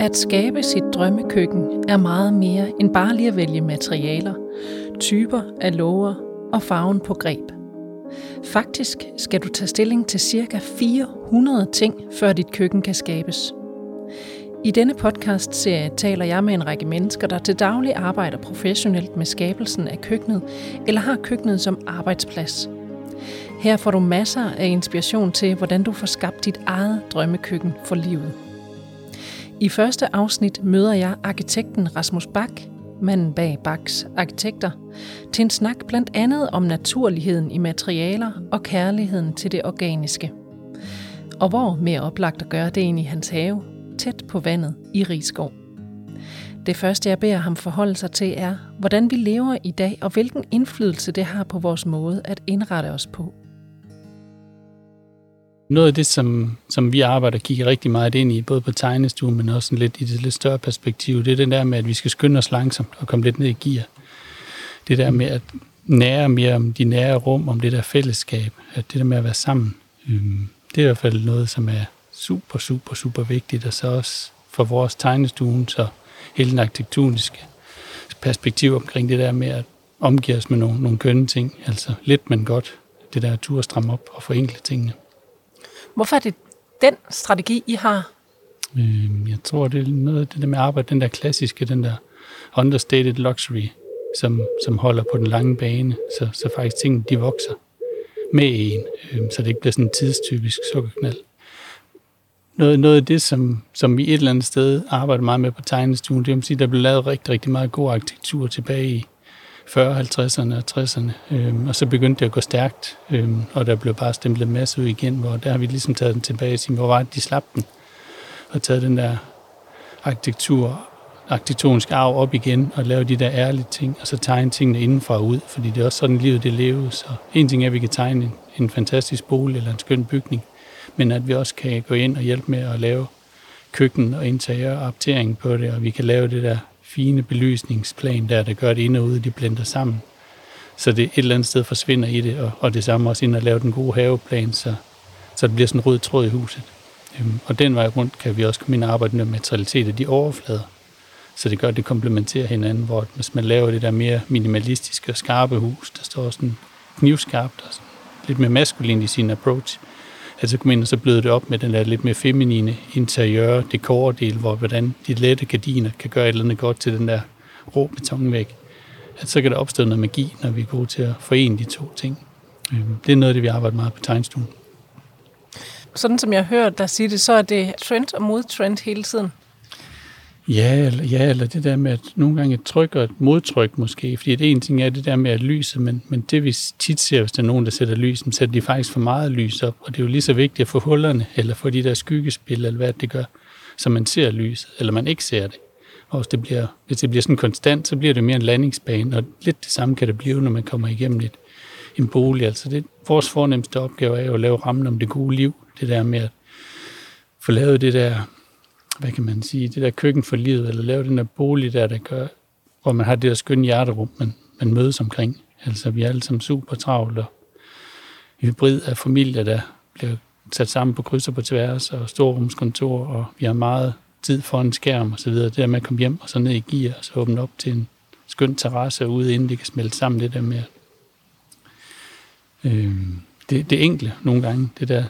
At skabe sit drømmekøkken er meget mere end bare lige at vælge materialer, typer af låger og farven på greb. Faktisk skal du tage stilling til ca. 400 ting, før dit køkken kan skabes. I denne podcast-serie taler jeg med en række mennesker, der til daglig arbejder professionelt med skabelsen af køkkenet, eller har køkkenet som arbejdsplads. Her får du masser af inspiration til, hvordan du får skabt dit eget drømmekøkken for livet. I første afsnit møder jeg arkitekten Rasmus Bak, manden bag Baks Arkitekter, til en snak blandt andet om naturligheden i materialer og kærligheden til det organiske. Og hvor mere oplagt at gøre det end i hans have, tæt på vandet i Rigskov. Det første, jeg beder ham forholde sig til, er, hvordan vi lever i dag, og hvilken indflydelse det har på vores måde at indrette os på. Noget af det, som, som vi arbejder og kigger rigtig meget ind i, både på tegnestuen, men også lidt i det lidt større perspektiv, det er det der med, at vi skal skynde os langsomt og komme lidt ned i gear. Det der med at nære mere om de nære rum, om det der fællesskab, at det der med at være sammen, mm. det er i hvert fald noget, som er super, super, super vigtigt, og så også for vores tegnestuen, så hele den arkitektoniske perspektiv omkring det der med at omgive os med nogle, nogle kønne ting, altså lidt, men godt, det der at tur stramme op og forenkle tingene. Hvorfor er det den strategi, I har? Øh, jeg tror, det er noget af det der med arbejde, den der klassiske, den der understated luxury, som, som holder på den lange bane, så, så faktisk tingene, de vokser med en, øh, så det ikke bliver sådan en tidstypisk sukkerknald. Noget, noget af det, som, som vi et eller andet sted arbejder meget med på tegnestuen, det er at sige, der blev lavet rigtig, rigtig meget god arkitektur tilbage i 40, 50'erne og 60'erne. Øhm, og så begyndte det at gå stærkt, øhm, og der blev bare stemplet masse ud igen, hvor der har vi ligesom taget den tilbage og sige, hvor var det, de slap den? Og taget den der arkitektur, arkitektonisk arv op igen, og lave de der ærlige ting, og så tegne tingene indenfra og ud, fordi det er også sådan, livet det leves. Så en ting er, at vi kan tegne en, en fantastisk bolig eller en skøn bygning, men at vi også kan gå ind og hjælpe med at lave køkken og interiør og aptering på det, og vi kan lave det der fine belysningsplan der, der gør det ind og ude, de blender sammen. Så det et eller andet sted forsvinder i det, og, og det samme også ind at lave den gode haveplan, så, så det bliver sådan en rød tråd i huset. Øhm, og den vej rundt kan vi også komme ind og arbejde med materialitet af de overflader. Så det gør, at det komplementerer hinanden, hvor hvis man laver det der mere minimalistiske og skarpe hus, der står sådan knivskarpt og sådan lidt mere maskulin i sin approach, at så kom ind og så bløde det op med den der lidt mere feminine interiør dekordel, hvor hvordan de lette gardiner kan gøre et eller andet godt til den der rå betonvæg. At så kan der opstå noget magi, når vi er gode til at forene de to ting. Øhm, det er noget af det, vi arbejder meget på tegnstuen. Sådan som jeg har hørt dig sige det, så er det trend og modtrend hele tiden. Ja eller, ja, eller det der med, at nogle gange et tryk og et modtryk måske, fordi det ene ting er det der med at lyse, men, men det vi tit ser, hvis der er nogen, der sætter lys, så sætter de faktisk for meget lys op, og det er jo lige så vigtigt at få hullerne, eller få de der skyggespil, eller hvad det gør, så man ser lyset, eller man ikke ser det. Og hvis det bliver, hvis det bliver sådan konstant, så bliver det mere en landingsbane, og lidt det samme kan det blive, når man kommer igennem et, en bolig. Altså det, vores fornemmeste opgave er jo at lave rammen om det gode liv, det der med at få lavet det der hvad kan man sige, det der køkken for livet, eller lave den der bolig der, der gør, hvor man har det der skønne hjerterum, man, man mødes omkring. Altså, vi er alle sammen super travlt, og hybrid af familier, der bliver sat sammen på kryds og på tværs, og storrumskontor, og vi har meget tid for en skærm og så videre. Det der med at komme hjem og så ned i gear, og så åbne op til en skøn terrasse ude, inden det kan smelte sammen, det der med øh, det, det enkle nogle gange, det der,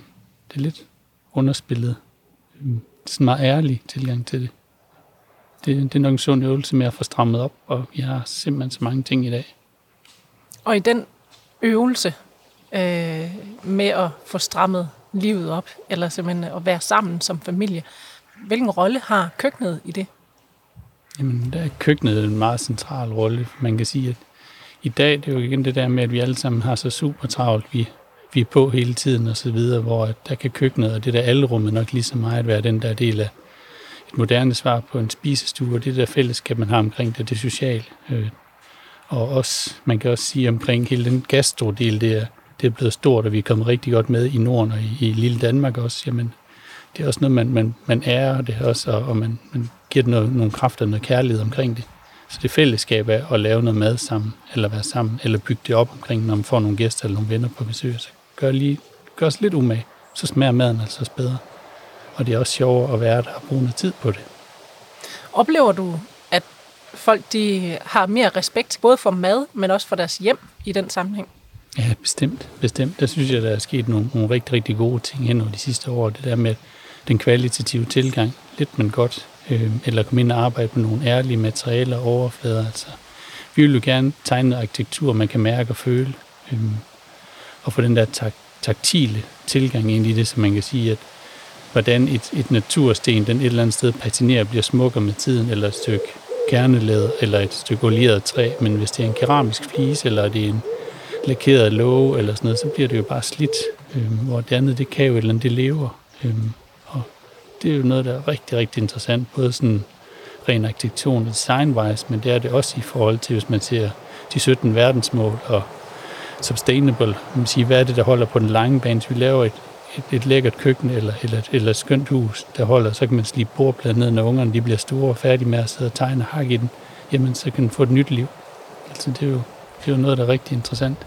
det er lidt underspillet. Øhm, sådan meget ærlig tilgang til det. det. Det er nok en sund øvelse med at få strammet op, og vi har simpelthen så mange ting i dag. Og i den øvelse øh, med at få strammet livet op, eller simpelthen at være sammen som familie, hvilken rolle har køkkenet i det? Jamen, der er køkkenet en meget central rolle. Man kan sige, at i dag, det er jo igen det der med, at vi alle sammen har så super travlt. Vi vi er på hele tiden og så videre, hvor der kan køkkenet og det der alrummet nok lige så meget være den der del af et moderne svar på en spisestue, og det der fællesskab, man har omkring det, det sociale. Øh, og også, man kan også sige omkring hele den gastrodel, det er, det er blevet stort, og vi er kommet rigtig godt med i Norden og i, i lille Danmark også. Jamen, det er også noget, man, man, man er, og det er også, og man, man giver det noget, nogle kræfter og noget kærlighed omkring det. Så det fællesskab er at lave noget mad sammen, eller være sammen, eller bygge det op omkring, når man får nogle gæster eller nogle venner på besøg, så gør, lige, gør os lidt umage, så smager maden altså bedre. Og det er også sjovere at være der og bruge noget tid på det. Oplever du, at folk de har mere respekt både for mad, men også for deres hjem i den sammenhæng? Ja, bestemt. Bestemt. Der synes jeg, der er sket nogle, nogle rigtig, rigtig gode ting hen over de sidste år. Det der med den kvalitative tilgang, lidt men godt, øh, eller komme ind og arbejde med nogle ærlige materialer og overflader. Altså, vi vil jo gerne tegne arkitektur, man kan mærke og føle, øh, at få den der tak, taktile tilgang ind i det, så man kan sige, at hvordan et, et natursten, den et eller andet sted patinerer, bliver smukkere med tiden, eller et stykke kernelæder, eller et stykke olieret træ, men hvis det er en keramisk flise, eller det er en lakeret låge, eller sådan noget, så bliver det jo bare slidt, øh, hvor det andet, det kan jo et eller andet, det lever. Øh, og det er jo noget, der er rigtig, rigtig interessant, både sådan ren arkitektur og design-wise, men det er det også i forhold til, hvis man ser de 17 verdensmål og sustainable, man siger, hvad er det, der holder på den lange bane, så vi laver et, et, et lækkert køkken eller, eller, eller et skønt hus, der holder, så kan man slippe bordpladen ned, når ungerne de bliver store og færdige med at sidde og tegne og hakke i den, jamen så kan den få et nyt liv. Altså det er jo, det er jo noget, der er rigtig interessant.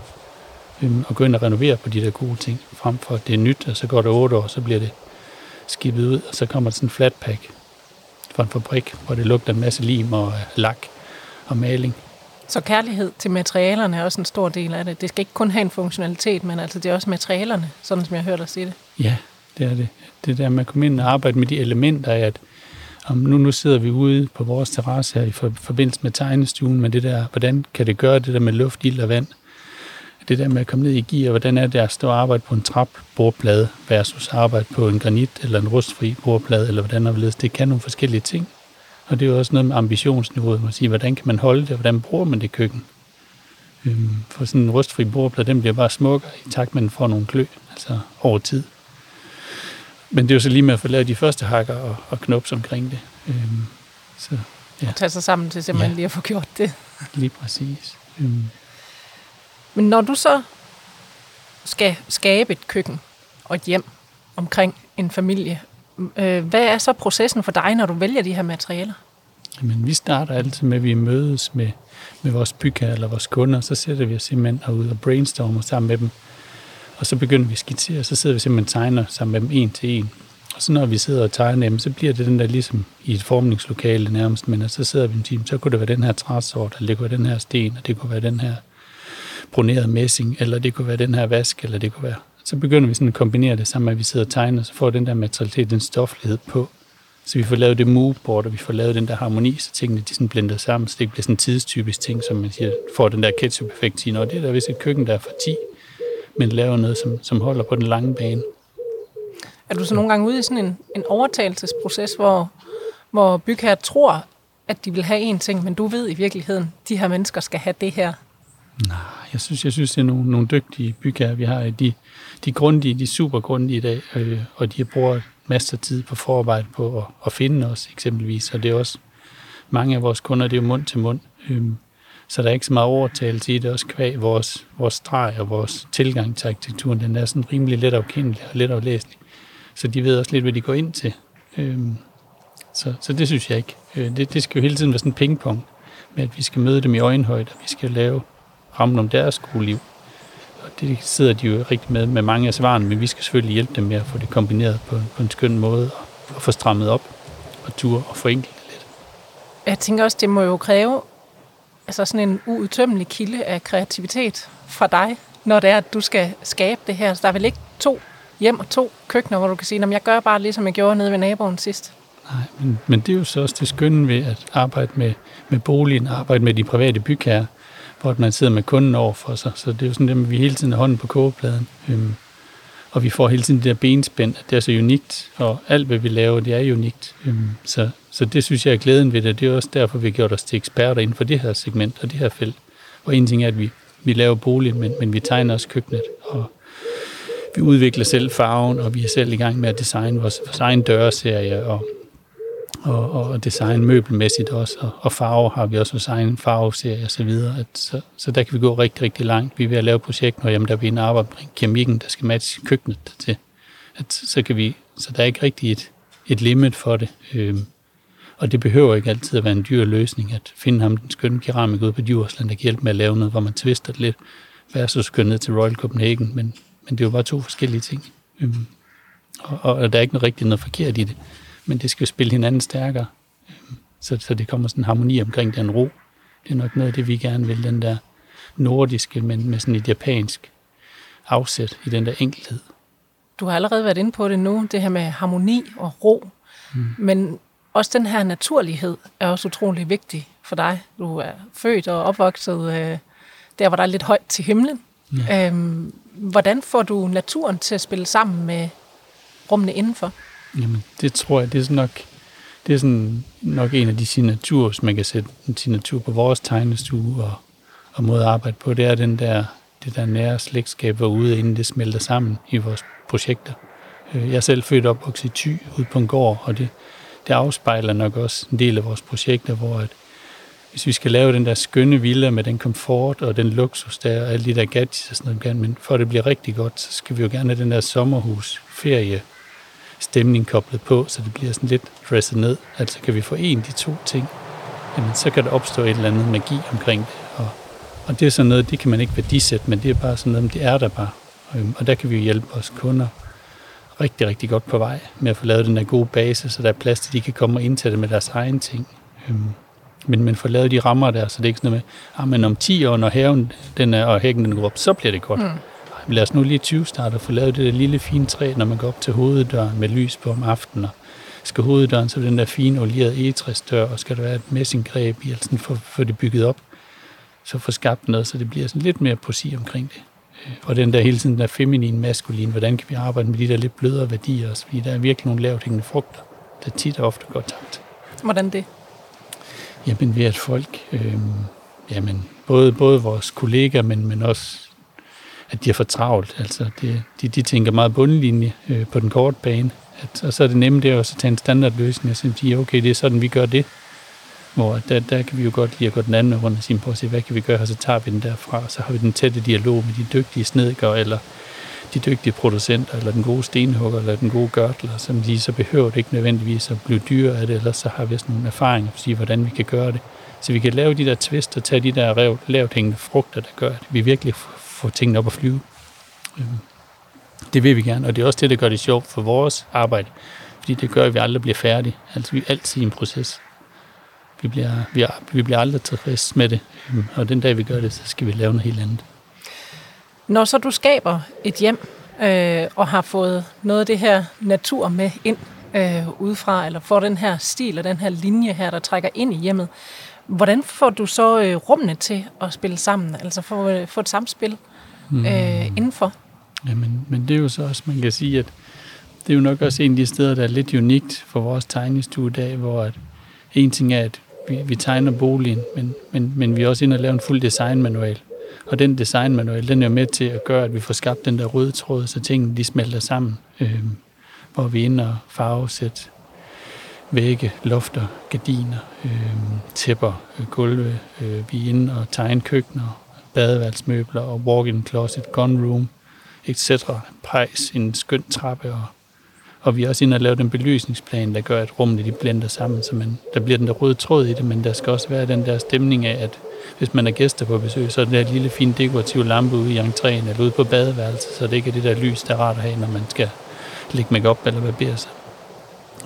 Øhm, at gå ind og renovere på de der gode ting, frem for at det er nyt, og så går det otte år, så bliver det skibet ud, og så kommer der sådan en flatpack fra en fabrik, hvor det lugter en masse lim og øh, lak og maling. Så kærlighed til materialerne er også en stor del af det. Det skal ikke kun have en funktionalitet, men altså det er også materialerne, sådan som jeg hørte dig sige det. Ja, det er det. Det der med at komme ind og arbejde med de elementer at om nu, nu sidder vi ude på vores terrasse her i forbindelse med tegnestuen, men det der, hvordan kan det gøre det der med luft, ild og vand? Det der med at komme ned i gear, hvordan er det at stå og arbejde på en trap bordplade versus arbejde på en granit eller en rustfri bordplade, eller hvordan er det? Det kan nogle forskellige ting. Og det er jo også noget med ambitionsniveauet, man siger, hvordan kan man holde det, hvordan bruger man det køkken? Øhm, for sådan en rustfri bordplade, den bliver bare smukkere i takt med, at den får nogle klø, altså over tid. Men det er jo så lige med at få lavet de første hakker og, og knops omkring det. Øhm, så, ja. Og tage sig sammen til simpelthen ja. lige at få gjort det. Lige præcis. Øhm. Men når du så skal skabe et køkken og et hjem omkring en familie, Øh, hvad er så processen for dig, når du vælger de her materialer? Jamen, vi starter altid med, at vi mødes med, med vores bygherre eller vores kunder, så sætter vi os simpelthen ud og brainstormer sammen med dem. Og så begynder vi at skitsere, og så sidder vi simpelthen og tegner sammen med dem en til en. Og så når vi sidder og tegner dem, så bliver det den der ligesom i et formningslokale nærmest, men så sidder vi en time, så kunne det være den her træsort, eller det kunne være den her sten, og det kunne være den her bronerede messing, eller det kunne være den her vask, eller det kunne være så begynder vi sådan at kombinere det sammen med, at vi sidder og tegner, så får den der materialitet, den stoflighed på. Så vi får lavet det moveboard, og vi får lavet den der harmoni, så tingene de sådan blender sammen, så det ikke bliver sådan en tidstypisk ting, som man siger, får den der ketchup-effekt i, når det er der vist et køkken, der er for 10, men laver noget, som, som holder på den lange bane. Er du så nogle gange ude i sådan en, en overtagelsesproces, hvor, hvor bygherrer tror, at de vil have en ting, men du ved i virkeligheden, de her mennesker skal have det her? Nej, jeg synes, jeg synes det er nogle, nogle dygtige bygherrer, vi har. De, de er grundige, de er super grundige i dag, øh, og de bruger masser af tid på forarbejde på at, at finde os eksempelvis, og det er også mange af vores kunder, det er jo mund til mund. Øh, så der er ikke så meget overtagelse i det, også kvæg vores, vores streg og vores tilgang til arkitekturen, den er sådan rimelig let afkendelig og let aflæselig. Så de ved også lidt, hvad de går ind til. Øh, så, så det synes jeg ikke. Øh, det, det skal jo hele tiden være sådan en pingpong med, at vi skal møde dem i øjenhøjde, og vi skal lave rammen om deres skoleliv. Det sidder de jo rigtig med med mange af svarene, men vi skal selvfølgelig hjælpe dem med at få det kombineret på, på en skøn måde og, og få strammet op og tur og forenkle det lidt. Jeg tænker også, det må jo kræve altså sådan en uudtømmelig kilde af kreativitet fra dig, når det er, at du skal skabe det her. Så der er vel ikke to hjem og to køkkener, hvor du kan sige, at jeg gør bare ligesom jeg gjorde nede ved naboen sidst. Nej, men, men det er jo så også det skønne ved at arbejde med, med boligen, arbejde med de private bygherrer, hvor man sidder med kunden over for sig. Så det er jo sådan, at vi hele tiden har hånden på kogepladen. Øhm, og vi får hele tiden det der benspænd, at det er så unikt, og alt, hvad vi laver, det er unikt. Øhm, så, så det synes jeg er glæden ved det. Det er også derfor, vi har gjort os til eksperter inden for det her segment og det her felt. Og en ting er, at vi, vi laver bolig, men, men vi tegner også køkkenet, og vi udvikler selv farven, og vi er selv i gang med at designe vores, vores egen dørserie, og og, og design møbelmæssigt også, og, og farve har vi også design, egen farveserie og så videre. At, så, så der kan vi gå rigtig, rigtig langt. Vi er ved at lave et projekt, når jamen, der vi arbejde med keramikken, der skal matche køkkenet til. At, så, kan vi, så der er ikke rigtig et, et limit for det. Øhm, og det behøver ikke altid at være en dyr løsning, at finde ham den skønne keramik ude på Djursland, der kan hjælpe med at lave noget, hvor man tvister det lidt, versus køre ned til Royal Copenhagen, men, men det er jo bare to forskellige ting. Øhm, og, og, og der er ikke noget rigtigt noget forkert i det men det skal jo spille hinanden stærkere. så, så det kommer sådan en harmoni omkring den ro. Det er nok noget af det, vi gerne vil, den der nordiske, men med sådan et japansk afsæt i den der enkelhed. Du har allerede været inde på det nu, det her med harmoni og ro. Mm. Men også den her naturlighed er også utrolig vigtig for dig. Du er født og opvokset øh, der, hvor der er lidt højt til himlen. Ja. Øhm, hvordan får du naturen til at spille sammen med rummene indenfor? Jamen, det tror jeg, det er sådan nok, det er sådan nok en af de signaturer, hvis man kan sætte en signatur på vores tegnestue og, og måde at arbejde på. Det er den der, det der nære slægtskab, hvor ude, inden det smelter sammen i vores projekter. Øh, jeg er selv født og opvokset i Thy, ude på en gård, og det, det afspejler nok også en del af vores projekter, hvor at hvis vi skal lave den der skønne villa med den komfort og den luksus der, og alle de der gadgets og sådan noget, men for at det bliver rigtig godt, så skal vi jo gerne have den der sommerhus, ferie, stemning koblet på, så det bliver sådan lidt dresset ned. Altså kan vi forene de to ting, jamen så kan der opstå et eller andet magi omkring det. Og, og det er sådan noget, det kan man ikke værdisætte, men det er bare sådan noget, det er der bare. Og, og der kan vi jo hjælpe vores kunder rigtig, rigtig godt på vej med at få lavet den der gode base, så der er plads til, at de kan komme og indtage det med deres egen ting. Øhm, men, men får lavet de rammer der, så det er ikke sådan noget med, ah, men om 10 år, når haven den er, og hækken den går op, så bliver det godt. Mm. Lad os nu lige 20 starte og få lavet det der lille fine træ, når man går op til hoveddøren med lys på om aftenen. Og skal hoveddøren så den der fine olierede egetræsdør, og skal der være et messinggreb i, altså for, for det bygget op, så få skabt noget, så det bliver sådan lidt mere poesi omkring det. Øh, og den der hele tiden der feminin, maskulin, hvordan kan vi arbejde med de der lidt blødere værdier også, fordi der er virkelig nogle lavt hængende frugter, der tit og ofte går tabt. Hvordan det? Jamen ved at folk, øh, jamen både, både vores kollegaer, men, men også at de er for travlt. Altså det, de, de tænker meget bundlinje øh, på den korte bane. At, og så er det nemt det også at tage en standardløsning og sige, okay, det er sådan, vi gør det. Hvor der, der kan vi jo godt lide at gå den anden rundt og sige, på at se, hvad kan vi gøre, og så tager vi den derfra, og så har vi den tætte dialog med de dygtige snedkere, eller de dygtige producenter, eller den gode stenhugger, eller den gode gørtler, som de så behøver det ikke nødvendigvis at blive dyre af det, ellers så har vi sådan nogle erfaringer for at sige, hvordan vi kan gøre det. Så vi kan lave de der twist og tage de der lavt hængende frugter, der gør, at vi virkelig få tingene op at flyve. Øhm, det vil vi gerne, og det er også det, der gør det sjovt for vores arbejde, fordi det gør, at vi aldrig bliver færdige. Altså vi er altid i en proces. Vi bliver, vi, er, vi bliver aldrig tilfreds med det, øhm, og den dag vi gør det, så skal vi lave noget helt andet. Når så du skaber et hjem øh, og har fået noget af det her natur med ind øh, udefra, eller får den her stil og den her linje her, der trækker ind i hjemmet, hvordan får du så øh, rummene til at spille sammen, altså få, øh, få et samspil mm. øh, indenfor? Ja, men, men det er jo så også, man kan sige, at det er jo nok også en af de steder, der er lidt unikt for vores tegnestue i dag, hvor at en ting er, at vi, vi tegner boligen, men, men, men vi er også inde og lave en fuld designmanual. Og den designmanual, den er med til at gøre, at vi får skabt den der røde tråd, så tingene de smelter sammen. Øh, hvor vi er inde og farvesætte vægge, lofter, gardiner, øh, tæpper, øh, gulve. Øh, vi er inde og tegne køkkener, badeværelsmøbler og walk-in closet, gun room, etc. Pejs, en skøn trappe og og vi er også inde og lave den belysningsplan, der gør, at rummene de blender sammen, så man, der bliver den der røde tråd i det, men der skal også være den der stemning af, at hvis man er gæster på besøg, så er det der lille fine dekorative lampe ude i entréen eller ude på badeværelset, så det ikke er det der lys, der er rart at have, når man skal lægge make op eller barbere sig.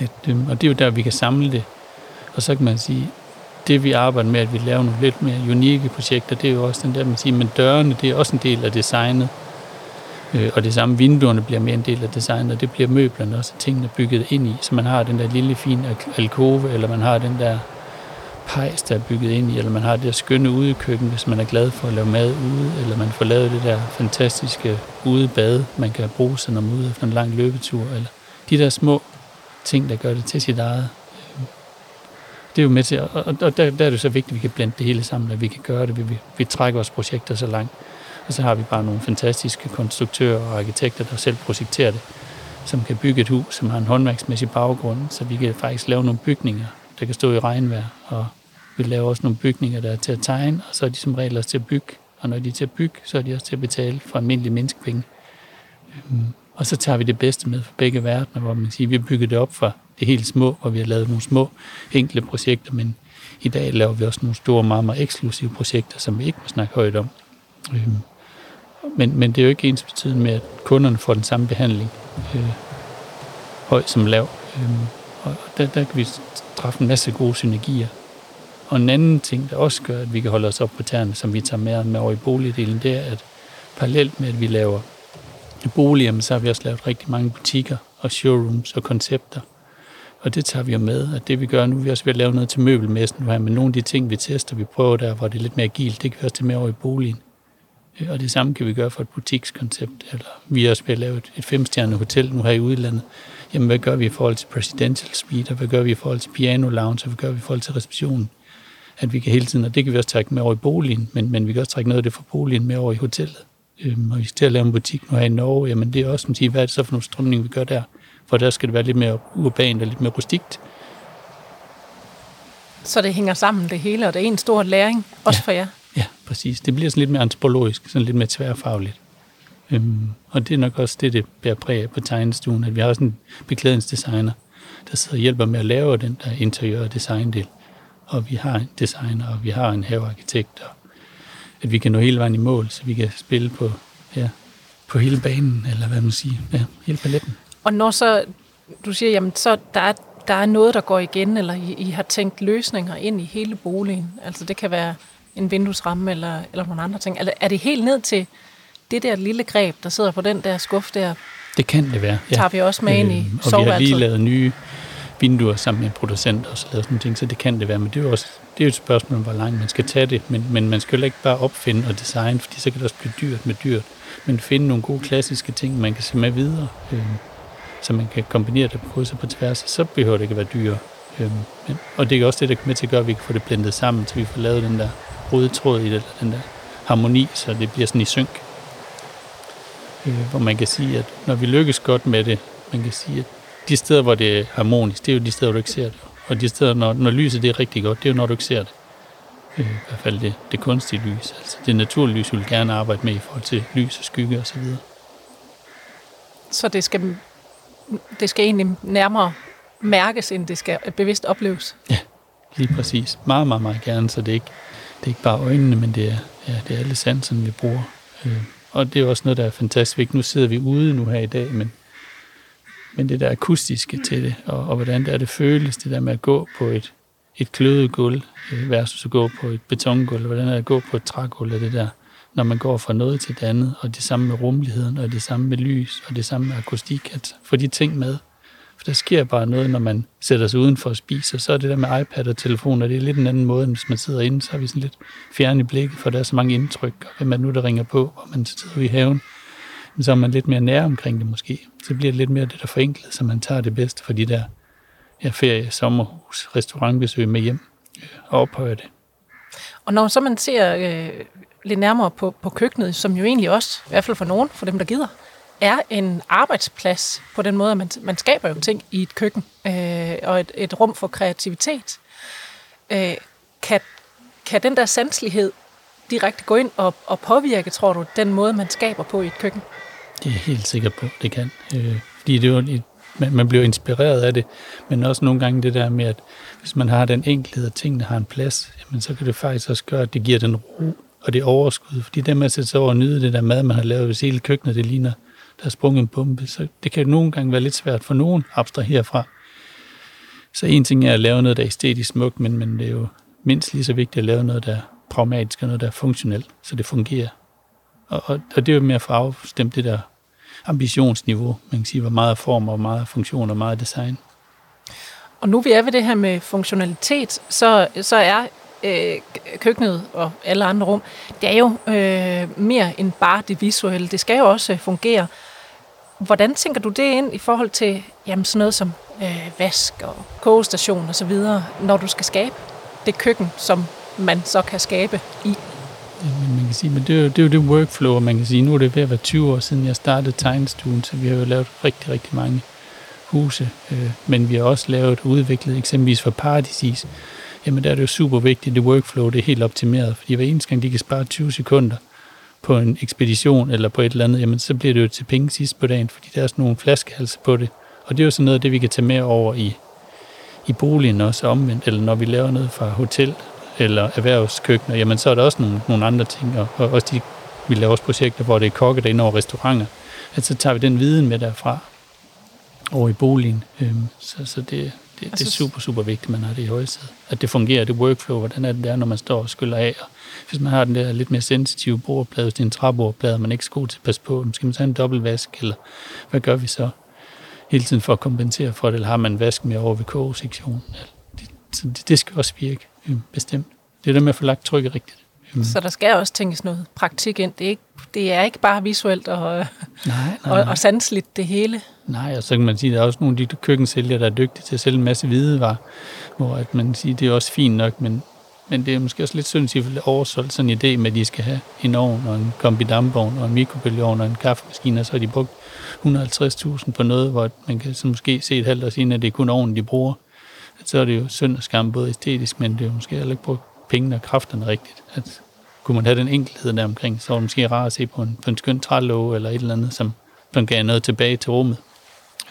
Et, øhm, og det er jo der, vi kan samle det. Og så kan man sige, det vi arbejder med, at vi laver nogle lidt mere unikke projekter, det er jo også den der, man siger, men dørene, det er også en del af designet. Øh, og det samme vinduerne bliver mere en del af designet, og det bliver møblerne også, tingene bygget ind i. Så man har den der lille fine alkove, eller man har den der pejs, der er bygget ind i, eller man har det der skønne udekøkken, hvis man er glad for at lave mad ude, eller man får lavet det der fantastiske udebad, man kan bruge sig, når man er ude efter en lang løbetur, eller de der små ting, der gør det til sit eget. Det er jo med til, og, og der, der er det så vigtigt, at vi kan blande det hele sammen, at vi kan gøre det, vi, vi, vi trækker vores projekter så langt. Og så har vi bare nogle fantastiske konstruktører og arkitekter, der selv projekterer det, som kan bygge et hus, som har en håndværksmæssig baggrund, så vi kan faktisk lave nogle bygninger, der kan stå i regnvejr, og vi laver også nogle bygninger, der er til at tegne, og så er de som regel også til at bygge. Og når de er til at bygge, så er de også til at betale for almindelige menneskepenge. Øhm, og så tager vi det bedste med for begge verdener, hvor man siger, at vi har bygget det op for det helt små, og vi har lavet nogle små, enkle projekter, men i dag laver vi også nogle store, meget, meget eksklusive projekter, som vi ikke må snakke højt om. Øhm, men, men det er jo ikke ens betydende med, at kunderne får den samme behandling, øh, høj som lav. Øh, og der, der kan vi træffe en masse gode synergier. Og en anden ting, der også gør, at vi kan holde os op på tæerne, som vi tager med, med over i boligdelen, det er, at parallelt med, at vi laver boliger, så har vi også lavet rigtig mange butikker og showrooms og koncepter. Og det tager vi jo med, at det vi gør nu, vi er også ved at lave noget til møbelmessen nu her, men nogle af de ting, vi tester, vi prøver der, hvor det er lidt mere agilt, det kan vi også tage med over i boligen. Øh, og det samme kan vi gøre for et butikskoncept, eller vi er også ved at lave et, et femstjernet hotel nu her i udlandet. Jamen, hvad gør vi i forhold til presidential suite, og hvad gør vi i forhold til piano lounge, og hvad gør vi i forhold til receptionen? At vi kan hele tiden, og det kan vi også trække med over i boligen, men, men vi kan også trække noget af det fra boligen med over i hotellet. Øhm, og vi skal til at lave en butik nu her i Norge, jamen det er også, som siger, hvad er det så for nogle strømninger, vi gør der? For der skal det være lidt mere urbant og lidt mere rustikt. Så det hænger sammen det hele, og det er en stor læring, også ja. for jer? Ja, præcis. Det bliver sådan lidt mere antropologisk, sådan lidt mere tværfagligt. Øhm, og det er nok også det, det bærer præg af på tegnestuen, at vi har sådan en beklædningsdesigner, der sidder og hjælper med at lave den der interiør- og designdel. Og vi har en designer, og vi har en havearkitekt, og at vi kan nå hele vejen i mål, så vi kan spille på, ja, på hele banen, eller hvad man siger, ja, hele paletten. Og når så, du siger, jamen så der er, der er noget, der går igen, eller I, I har tænkt løsninger ind i hele boligen, altså det kan være en vinduesramme eller, eller nogle andre ting. Er det helt ned til det der lille greb, der sidder på den der skuff der? Det kan det være, ja. Tager vi også med ind i øh, Og vi har lige lavet nye vinduer sammen med en producent og så lavet sådan ting, så det kan det være. Men det er jo også det er jo et spørgsmål om, hvor langt man skal tage det. Men, men man skal jo ikke bare opfinde og designe, fordi så kan det også blive dyrt med dyrt. Men finde nogle gode klassiske ting, man kan se med videre, øh, så man kan kombinere det på kryds og på tværs, så behøver det ikke at være dyrere. Øhm, men, og det er også det, der kommer med til at gøre, at vi kan få det blendet sammen, så vi får lavet den der røde tråd i det, den der harmoni, så det bliver sådan i synk. Øh, hvor man kan sige, at når vi lykkes godt med det, man kan sige, at de steder, hvor det er harmonisk, det er jo de steder, hvor du ikke ser det. Og de steder, når, når lyset det er rigtig godt, det er jo, når du ikke ser det. Øh, I hvert fald det, det kunstige lys. Altså det naturlige lys, vi vil gerne arbejde med i forhold til lys og skygge osv. Så, så det skal, det skal egentlig nærmere mærkes, end det skal bevidst opleves? Ja, lige præcis. Meget, meget, meget gerne, så det er ikke, det er ikke bare øjnene, men det er, ja, det er alle sanserne, vi bruger. Øh, og det er også noget, der er fantastisk. Nu sidder vi ude nu her i dag, men men det der akustiske til det, og, og hvordan det er, det føles, det der med at gå på et, et klødet gulv øh, versus at gå på et betongulv, hvordan er det at gå på et trægulv, og det der, når man går fra noget til det andet, og det samme med rummeligheden, og det samme med lys, og det samme med akustik, at få de ting med. For der sker bare noget, når man sætter sig udenfor og spiser, så er det der med iPad og telefoner, det er lidt en anden måde, end hvis man sidder inde, så er vi sådan lidt fjerne i blikket, for der er så mange indtryk, og hvem er nu, der ringer på, og man sidder i haven, så er man lidt mere nær omkring det måske. Så bliver det lidt mere det der forenklet, så man tager det bedste for de der ja, ferie, sommerhus, restaurantbesøg med hjem øh, og ophøjer det. Og når så man ser øh, lidt nærmere på, på køkkenet, som jo egentlig også, i hvert fald for nogen, for dem der gider, er en arbejdsplads på den måde, at man, man skaber jo ting i et køkken, øh, og et, et rum for kreativitet. Øh, kan, kan den der sanselighed direkte gå ind og, og påvirke, tror du, den måde, man skaber på i et køkken? Det er jeg helt sikker på, det kan. Øh, fordi det er jo et, man, man bliver inspireret af det, men også nogle gange det der med, at hvis man har den enkelhed, at tingene har en plads, jamen, så kan det faktisk også gøre, at det giver den ro og det overskud. Fordi det med at sætte sig over og nyde det der mad, man har lavet, hvis hele køkkenet det ligner, der er sprunget en bombe, så det kan nogle gange være lidt svært for nogen at abstrahere herfra. Så en ting er at lave noget, der er æstetisk smukt, men, men det er jo mindst lige så vigtigt at lave noget, der er pragmatisk og noget, der er funktionelt, så det fungerer. Og, og, og det er jo mere for afstemt det der ambitionsniveau. Man kan sige, hvor meget form og meget funktion og meget design. Og nu vi er ved det her med funktionalitet, så, så er øh, køkkenet og alle andre rum, det er jo øh, mere end bare det visuelle. Det skal jo også fungere. Hvordan tænker du det ind i forhold til jamen, sådan noget som øh, vask og kogestation og så videre, når du skal skabe det køkken, som man så kan skabe i? Men man kan sige, men det er, jo, det er jo det workflow, man kan sige. Nu er det ved at være 20 år siden, jeg startede tegnestuen, så vi har jo lavet rigtig, rigtig mange huse. Øh, men vi har også lavet og udviklet eksempelvis for Paradisis. Jamen der er det jo super vigtigt, det workflow det er helt optimeret, fordi hver eneste gang de kan spare 20 sekunder på en ekspedition eller på et eller andet, jamen så bliver det jo til penge sidst på dagen, fordi der er sådan nogle flaskehalse på det. Og det er jo sådan noget af det, vi kan tage med over i, i boligen også omvendt, eller når vi laver noget fra hotel, eller erhvervskøkkener, jamen så er der også nogle, nogle andre ting, og, og også de, vi laver også projekter, hvor det er kokke, der er over restauranter, at så tager vi den viden med derfra over i boligen. Øhm, så, så det, Det, det er super, super vigtigt, man har det i højsædet. At det fungerer, det workflow, hvordan er det der, når man står og skyller af. Og hvis man har den der lidt mere sensitive bordplade, hvis det er en træbordplade, man ikke skal god til at passe på, skal man tage en dobbeltvask, eller hvad gør vi så? Hele tiden for at kompensere for det, eller har man en vask med over ved kogesektionen? Det, det, det skal også virke, bestemt. Det er det med at få lagt trykket rigtigt. Mm. Så der skal også tænkes noget praktik ind. Det er ikke, det er ikke bare visuelt og, nej, nej, og, og sanseligt det hele. Nej, og så kan man sige, at der er også nogle af de køkkensælgere, der er dygtige til at sælge en masse hvidevarer, hvor at man siger, det er også fint nok, men, men det er måske også lidt synd, at de oversolgt sådan en idé med, at de skal have en ovn og en kombidampovn og en mikrobølgeovn og en kaffemaskine, og så har de brugt 150.000 på noget, hvor man kan så måske se et halvt år siden, at det er kun ovnen, de bruger. Så er det jo synd og skam, både æstetisk, men det er jo måske heller ikke brugt pengene og kræfterne rigtigt. At kunne man have den enkelhed der omkring, så var det måske rart at se på en, på en skøn trælåge eller et eller andet, som, som gav noget tilbage til rummet.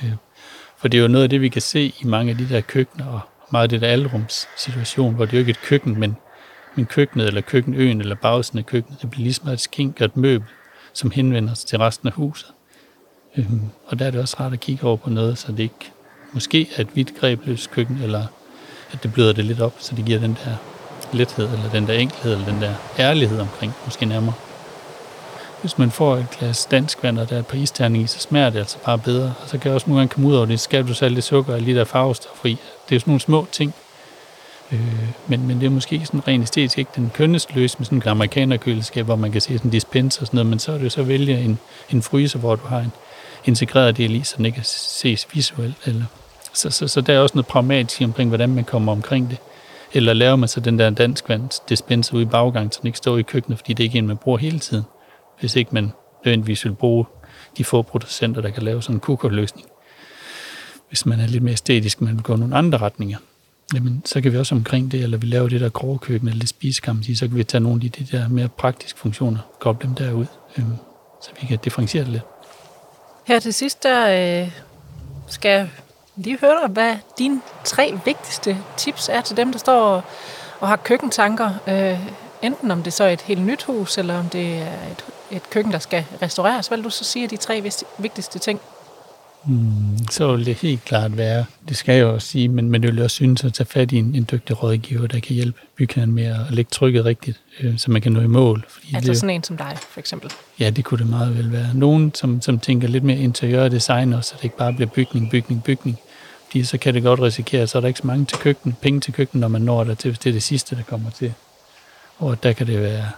Øh, for det er jo noget af det, vi kan se i mange af de der køkkener, og meget af det der alrumssituation, hvor det jo ikke er et køkken, men, men køkkenet eller køkkenøen eller bagsiden af køkkenet, det bliver ligesom et skink og et møbel, som henvender sig til resten af huset. Øhm, og der er det også rart at kigge over på noget, så det ikke måske er et hvidt grebløst køkken, eller at det bløder det lidt op, så det giver den der lethed, eller den der enkelhed, eller den der ærlighed omkring, måske nærmere. Hvis man får et glas dansk vand, og der er et par isterning i, så smager det altså bare bedre. Og så kan jeg også nogle gange komme ud over det, skal du salt, det sukker og lige der farvestof i. Det er jo sådan nogle små ting. Øh, men, men det er måske sådan rent æstetisk ikke den kønneste løsning med sådan en amerikanerkøleskab, hvor man kan se sådan en dispenser og sådan noget, men så er det jo så at vælge en, en fryser, hvor du har en integreret del i, så den ikke kan ses visuelt. Eller, så, så, så der er også noget pragmatisk omkring, hvordan man kommer omkring det. Eller laver man så den der dansk dispenser ude i baggang, så den ikke står i køkkenet, fordi det ikke en, man bruger hele tiden. Hvis ikke man nødvendigvis vil bruge de få producenter, der kan lave sådan en kukorløsning. Hvis man er lidt mere æstetisk, men vil gå nogle andre retninger, jamen, så kan vi også omkring det, eller vi laver det der grove køkken, eller det spisekammer, så kan vi tage nogle af de der mere praktiske funktioner, koble dem derud, øhm, så vi kan differentiere det lidt. Her til sidst, der øh, skal lige dig, hvad dine tre vigtigste tips er til dem, der står og har køkkentanker. Øh, enten om det så er et helt nyt hus, eller om det er et, et køkken, der skal restaureres. Hvad vil du så sige de tre vigtigste ting? Mm, så vil det helt klart være, det skal jeg også sige, men, men det vil også synes at tage fat i en, en dygtig rådgiver, der kan hjælpe bygherren med at lægge trykket rigtigt, øh, så man kan nå i mål. Fordi altså det, sådan en som dig, for eksempel? Ja, det kunne det meget vel være. Nogen, som, som tænker lidt mere interiør design også, så det ikke bare bliver bygning, bygning, bygning. Fordi så kan det godt risikere, at så er der ikke så mange til køkken, penge til køkken, når man når der til, hvis det er det sidste, der kommer til. Og der kan det være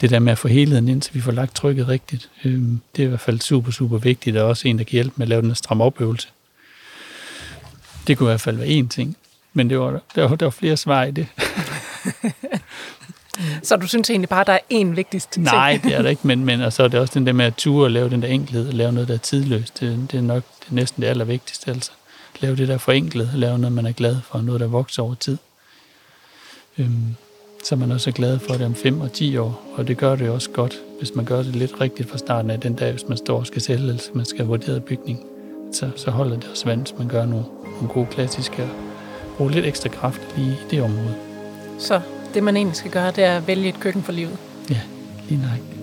det der med at få helheden ind, så vi får lagt trykket rigtigt. Øhm, det er i hvert fald super, super vigtigt, og også en, der kan hjælpe med at lave den stram opøvelse. Det kunne i hvert fald være én ting, men det var, der, var, der var flere svar i det. så du synes egentlig bare, der er én vigtigste ting? Nej, det er der ikke, men, men og så er det også den der med at ture og lave den der enkelhed, og lave noget, der er tidløst. Det, det er nok det er næsten det allervigtigste, altså. Lave det der forenklet, lave noget, man er glad for, noget, der vokser over tid. Øhm, så man også er glad for det om 5 og 10 år, og det gør det også godt, hvis man gør det lidt rigtigt fra starten af den dag, hvis man står og skal sælge, eller man skal have vurderet bygning, så, så holder det også vand, hvis man gør nogle, nogle gode klassiske og bruge lidt ekstra kraft lige i det område. Så det, man egentlig skal gøre, det er at vælge et køkken for livet? Ja, lige nok.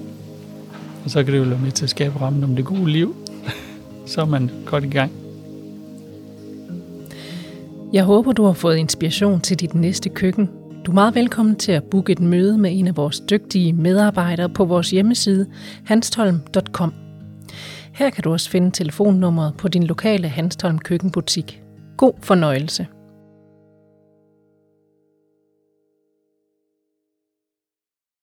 Og så kan det jo være med til at skabe rammen om det gode liv. så er man godt i gang. Jeg håber, du har fået inspiration til dit næste køkken, du er meget velkommen til at booke et møde med en af vores dygtige medarbejdere på vores hjemmeside hanstholm.com. Her kan du også finde telefonnummeret på din lokale Hanstholm køkkenbutik. God fornøjelse.